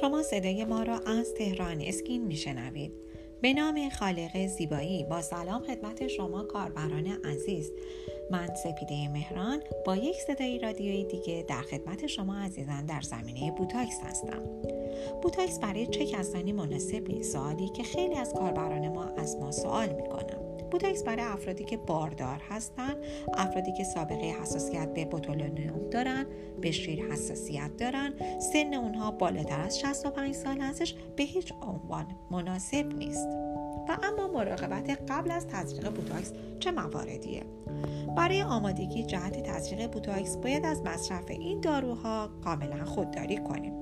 شما صدای ما را از تهران اسکین میشنوید. به نام خالق زیبایی با سلام خدمت شما کاربران عزیز. من سپیده مهران با یک صدای رادیویی دیگه در خدمت شما عزیزان در زمینه بوتاکس هستم. بوتاکس برای چه کسانی مناسب نیست؟ سوالی که خیلی از کاربران ما از ما سوال می‌کنن. بوتاکس برای افرادی که باردار هستند افرادی که سابقه حساسیت به botulinum دارن به شیر حساسیت دارن. سن اونها بالاتر از 65 سال هستش به هیچ عنوان مناسب نیست. و اما مراقبت قبل از تزریق بوتاکس چه مواردیه؟ برای آمادگی جهت تزریق بوتاکس باید از مصرف این داروها کاملا خودداری کنیم.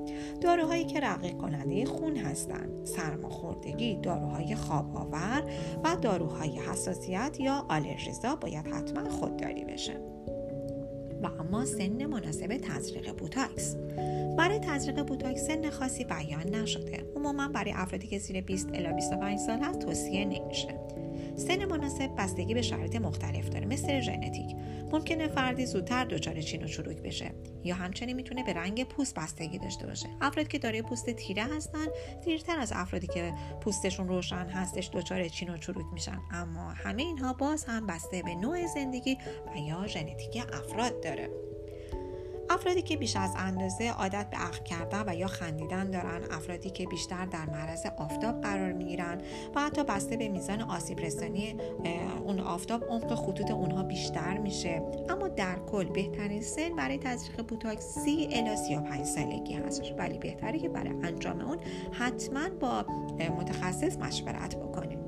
داروهایی که رقیق کننده خون هستند سرماخوردگی داروهای خواب آور و داروهای حساسیت یا آلرژیزا باید حتما خودداری بشه. و اما سن مناسب تزریق بوتاکس. برای تزریق بوتاکس سن خاصی بیان نشده. عموما برای افرادی که زیر 20 الی 25 سال هست توصیه نمیشه. سن مناسب بستگی به شرایط مختلف داره مثل ژنتیک. ممکنه فردی زودتر دچار چین و چروک بشه یا همچنین می‌تونه به رنگ پوست بستگی داشته باشه. افرادی که دارای پوست تیره هستن دیرتر از افرادی که پوستشون روشن هستش دچار چین و چروک میشن. اما همه اینها باز هم بسته به نوع زندگی و یا ژنتیک افراد. داره افرادی که بیش از اندازه عادت به اخ کردن و یا خندیدن دارن افرادی که بیشتر در معرض آفتاب قرار می‌گیرن و حتی بسته به میزان آسیب رسانی اون آفتاب عمق خطوط اونها بیشتر میشه. اما در کل بهترین سن برای تزریق بوتاکس 30 الی 35 سالگی هستش ولی بهتره که برای انجام اون حتما با متخصص مشورت بکنید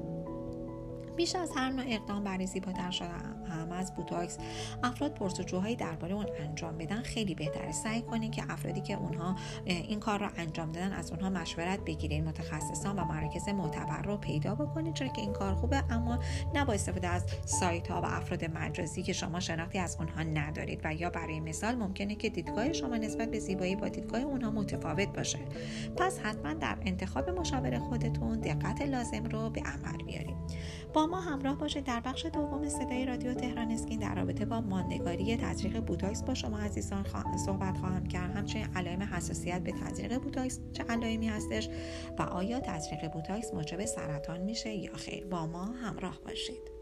بیش از هر نوع اقدام برای زیباتر شدن. هم از بوتاکس افراد پرسجوهایی درباره اون انجام بدن خیلی بهتره. سعی کنین که افرادی که اونها این کار رو انجام دادن از اونها مشورت بگیرین متخصصان و مراکز معتبر رو پیدا بکنید چون که این کار خوبه اما نه با استفاده از سایت ها و افراد مجازی که شما شناختی از اونها ندارید. و یا برای مثال ممکنه که دیدگاه شما نسبت به زیبایی با دیدگاه اونها متفاوت باشه. پس حتما در انتخاب مشاور خودتون دقت لازم رو به عمل بیارید با ما همراه باشید در بخش دوم صدای رادیو تهران اسکین در رابطه با ماندگاری تزریق بوتاکس با شما عزیزان صحبت خواهم کرد. همچنین علائم حساسیت به تزریق بوتاکس چه علائمی هستش و آیا تزریق بوتاکس موجب سرطان میشه یا خیر با ما همراه باشید.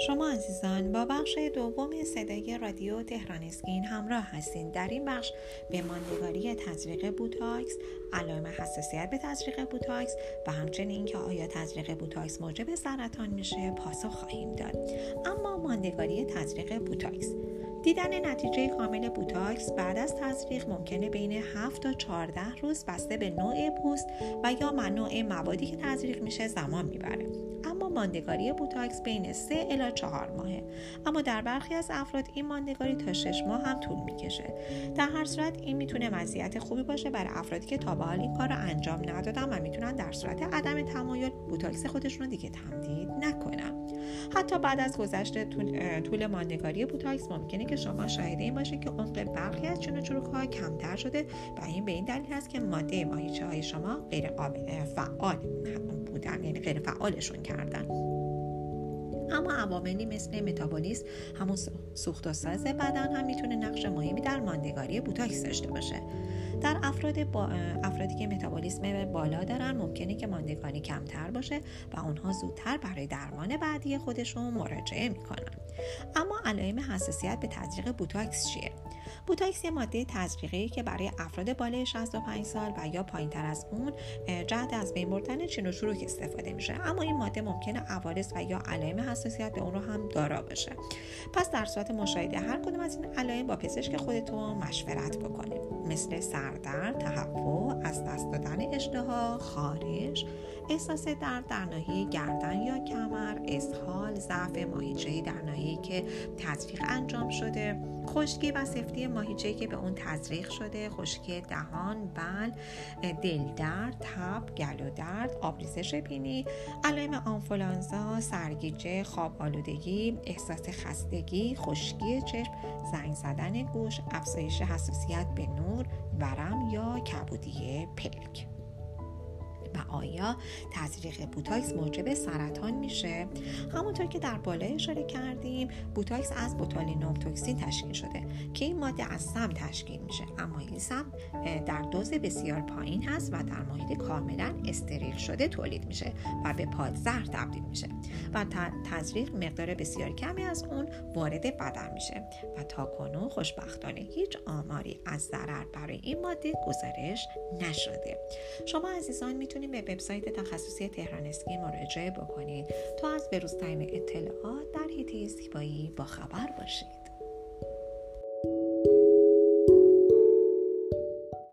شما عزیزان با بخش دوم صدای رادیو تهران اسکین همراه هستید در این بخش به ماندگاری تزریق بوتاکس علائم حساسیت به تزریق بوتاکس و همچنین اینکه آیا تزریق بوتاکس موجب سرطان میشه پاسخ خواهیم داد. اما ماندگاری تزریق بوتاکس. دیدن نتیجه کامل بوتاکس بعد از تزریق ممکنه بین 7 تا 14 روز بسته به نوع پوست و یا نوع موادی که تزریق میشه زمان می‌بره. اما ماندگاری بوتاکس بین 3 الی 4 ماهه. اما در برخی از افراد این ماندگاری تا 6 ماه هم طول می‌کشه. در هر صورت این می‌تونه مزیت خوبی باشه برای افرادی که تا به حال این کار رو انجام ندادن و می‌تونن در صورت عدم تمایل بوتاکس خودشون رو دیگه تمدید نکنن. حتی بعد از گذشت طول ماندگاری بوتاکس ممکنه که شما شاهد این باشید که عمق برخی از چون چروک ها کمتر شده و این به این دلیل هست که ماده ماهیچه های شما غیر قابل فعال بودن یعنی غیر فعالشون کردن. اما عواملی مثل متابولیسم همون سوخت و ساز بدن هم می‌تونه نقش مهمی در ماندگاری بوتاکس داشته باشه. در افراد با افرادی که متابولیسم بالا دارن ممکنه که ماندگاری کمتر باشه و اونها زودتر برای درمان بعدی خودشون مراجعه می‌کنن. اما علائم حساسیت به تزریق بوتاکس چیه؟ بوتاکس یه ماده تزریقی که برای افراد بالای 65 سال و یا پایین تر از اون جهت از بین بردن چین و چروک استفاده میشه. اما این ماده ممکنه عوارض و یا علائم حساسیت به اون رو هم دارا باشه پس در صورت مشاهده هر کدوم از این علائم با پزشک خودتون مشورت بکنید. مثل سردرد تهوع از دست دادن اشتها خارش احساس درد در ناحیه گردن یا کمر اسهال ضعف ماهیچه‌ای در ناحیه‌ای که تزریق انجام شده خشکی و سفتی ماهیچه‌ای که به اون تزریق شده خشکی دهان بل دل درد تب گلو درد آبریزش بینی علائم آنفولانزا سرگیجه خواب آلودگی احساس خستگی خشکی چشم زنگ زدن گوش افزایش حساسیت به نور ورم یا کبودی پلک. و آیا تزریق بوتاکس موجب سرطان میشه؟ همونطور که در بالا اشاره کردیم بوتاکس از botulinum toxin تشکیل شده که این ماده از سم تشکیل میشه. اما این سم در دوز بسیار پایین هست و در محیط کاملا استریل شده تولید میشه و به پادزهر تبدیل میشه و تزریق مقدار بسیار کمی از اون وارد بدن میشه و تا کنون خوشبختانه هیچ آماری از ضرر برای این ماده گزارش نشده. شما عزیزان می‌تونید به وبسایت تخصصی تهران اسکی مراجعه بکنید تا از بروزترین اطلاعات در حیطه زیبایی با خبر باشید.